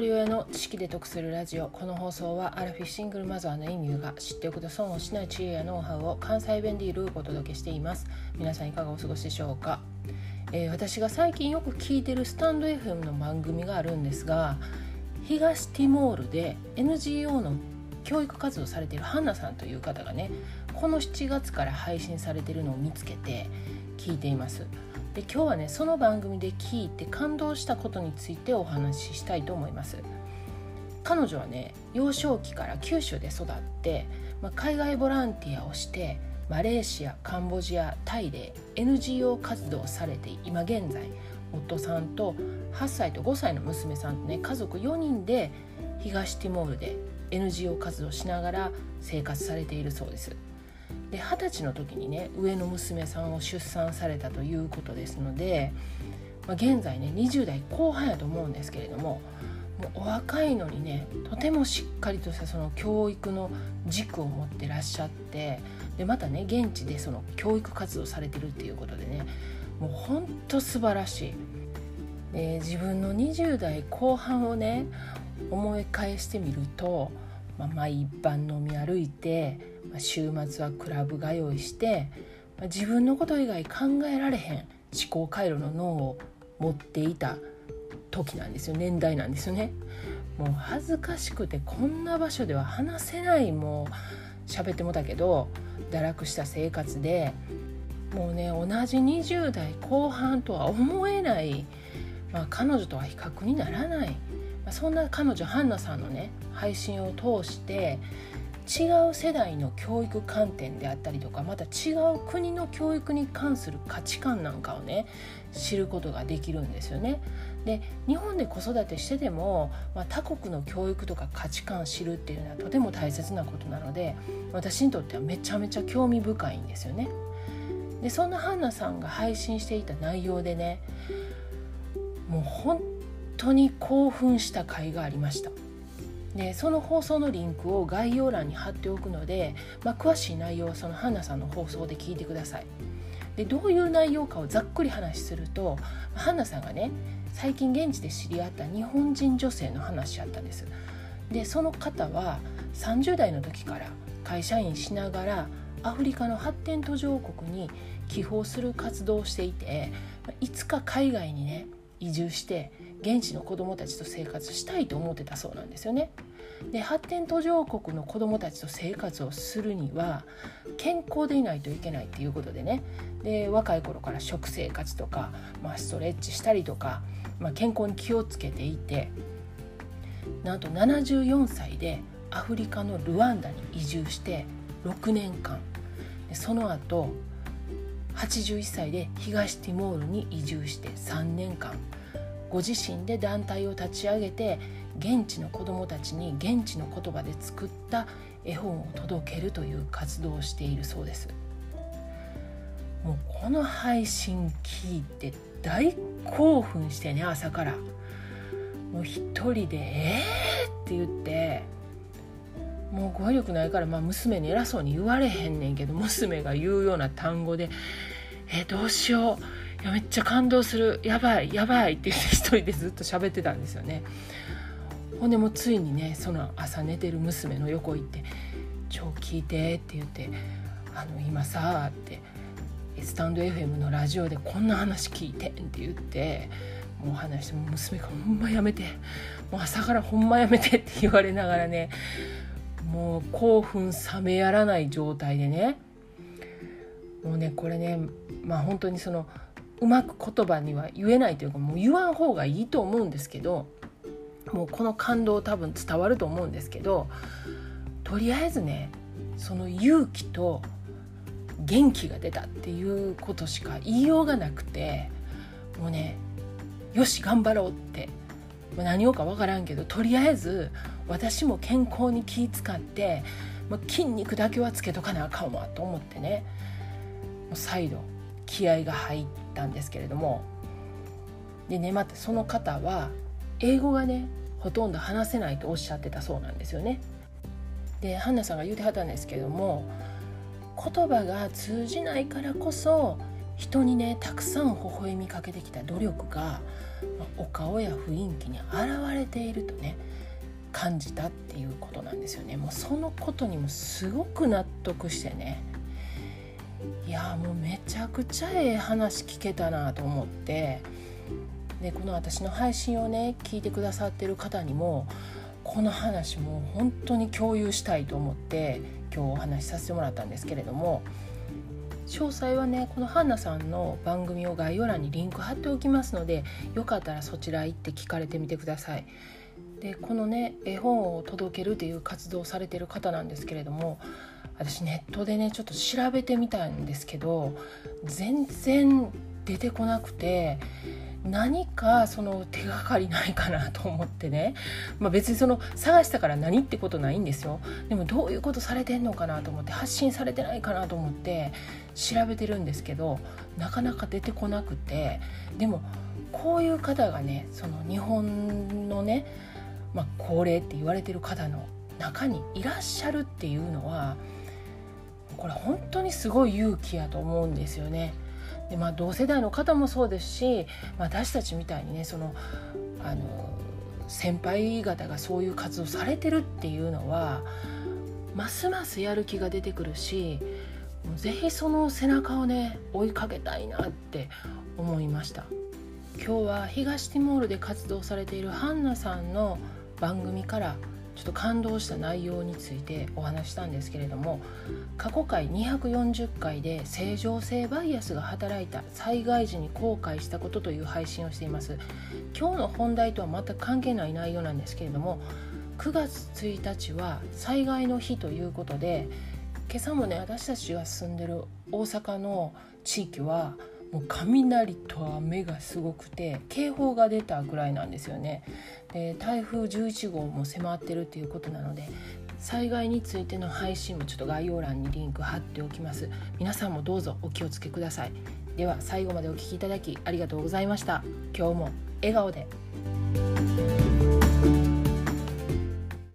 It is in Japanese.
人親の知識で得するラジオ。この放送はアラフィシングルマザーのエミューが知っておくと損をしない知恵やノウハウを関西弁でいるお届けしています。皆さんいかがお過ごしでしょうか、えー、私が最近よく聞いてるスタンド FM の番組があるんですが東ティモールで NGO の教育活動されているハンナさんという方がねこの7月から配信されているのを見つけて聞いています。で今日はねその番組で聞いて感動したことについてお話ししたいと思います。彼女はね幼少期から九州で育って、まあ、海外ボランティアをしてマレーシアカンボジアタイで NGO 活動をされて今現在夫さんと8歳と5歳の娘さんとね家族4人で東ティモールで NGO 活動しながら生活されているそうです。で二十歳の時にね上の娘さんを出産されたということですので、まあ、現在ね20代後半やと思うんですけれどももうお若いのにねとてもしっかりとしたその教育の軸を持ってらっしゃってでまたね現地でその教育活動されてるっていうことでねもうほんと素晴らしい。で自分の20代後半をね思い返してみると、まあ、毎晩飲み歩いて週末はクラブ通いして自分のこと以外考えられへん思考回路の脳を持っていた時なんですよ年代なんですよね。もう恥ずかしくてこんな場所では話せないもう喋ってもたけど堕落した生活でもうね同じ20代後半とは思えない、まあ、彼女とは比較にならない、まあ、そんな彼女ハンナさんのね配信を通して違う世代の教育観点であったりとかまた違う国の教育に関する価値観なんかをね知ることができるんですよね。で日本で子育てしてても、まあ、他国の教育とか価値観を知るっていうのはとても大切なことなので私にとってはめちゃめちゃ興味深いんですよね。でそんなハンナさんが配信していた内容でねもう本当に興奮した回がありました。でその放送のリンクを概要欄に貼っておくので、まあ、詳しい内容はそのハンナさんの放送で聞いてください。でどういう内容かをざっくり話しするとハンナさんがね最近現地で知り合った日本人女性の話やったんです。でその方は30代の時から会社員しながらアフリカの発展途上国に寄付する活動をしていていつか海外にね移住して現地の子どもたちと生活したいと思ってたそうなんですよね。で発展途上国の子どもたちと生活をするには健康でいないといけないっていうことでねで若い頃から食生活とか、まあ、ストレッチしたりとか、まあ、健康に気をつけていてなんと74歳でアフリカのルワンダに移住して6年間でその後81歳で東ティモールに移住して3年間ご自身で団体を立ち上げて現地の子どもたちに現地の言葉で作った絵本を届けるという活動をしているそうですもうこの配信聞いて大興奮してね朝からもう一人で「えー!」って言ってもう語彙力ないから、まあ、娘に偉そうに言われへんねんけど娘が言うような単語で「えどうしよういやめっちゃ感動するやばいやばいって言って一人でずっと喋ってたんですよね。ほんでもついにねその朝寝てる娘の横行って「超聞いて」って言って「あの今さ」ってスタンド FM のラジオでこんな話聞いてんって言ってもう話しても娘が「ほんまやめてもう朝からほんまやめて」って言われながらねもう興奮冷めやらない状態でね。もうねこれねまあ本当にそのうまく言葉には言えないというかもう言わん方がいいと思うんですけどもうこの感動多分伝わると思うんですけどとりあえずねその勇気と元気が出たっていうことしか言いようがなくてもうねよし頑張ろうって。何をか分からんけどとりあえず私も健康に気使ってまあ筋肉だけはつけとかなあかんわと思ってね再度気合が入ったんですけれどもでねまたその方は英語がねほとんど話せないとおっしゃってたそうなんですよね。でハンナさんが言うてはったんですけれども言葉が通じないからこそ人にねたくさん微笑みかけてきた努力が、お顔や雰囲気に現れているとね感じたっていうことなんですよね。もうそのことにもすごく納得してね。いやもうめちゃくちゃええ話聞けたなと思って。でこの私の配信をね聞いてくださってる方にもこの話も本当に共有したいと思って今日お話しさせてもらったんですけれども詳細はねこのハンナさんの番組を概要欄にリンク貼っておきますのでよかったらそちら行って聞かれてみてください。でこのね絵本を届けるっていう活動をされてる方なんですけれども私ネットでねちょっと調べてみたんですけど全然出てこなくて何かその手がかりないかなと思ってね、まあ、別にその探したから何ってことないんですよ。でもどういうことされてんのかなと思って発信されてないかなと思って調べてるんですけどなかなか出てこなくて。でもこういう方がねその日本のね、まあ、高齢って言われてる方の中にいらっしゃるっていうのはこれ本当にすごい勇気やと思うんですよね。でまあ、同世代の方もそうですし、まあ、私たちみたいにねそのあの先輩方がそういう活動されてるっていうのはますますやる気が出てくるし是非その背中をね追いかけたいなって思いました今日は東ティモールで活動されているハンナさんの番組から「ちょっと感動した内容についてお話したんですけれども過去回240回で正常性バイアスが働いた災害時に後悔したことという配信をしています。今日の本題とは全く関係ない内容なんですけれども9月1日は災害の日ということで今朝もね私たちが住んでる大阪の地域はもう雷と雨がすごくて警報が出たぐらいなんですよね。で台風11号も迫ってるっていうことなので災害についての配信もちょっと概要欄にリンク貼っておきます。皆さんもどうぞお気をつけください。では最後までお聴きいただきありがとうございました。今日も笑顔で。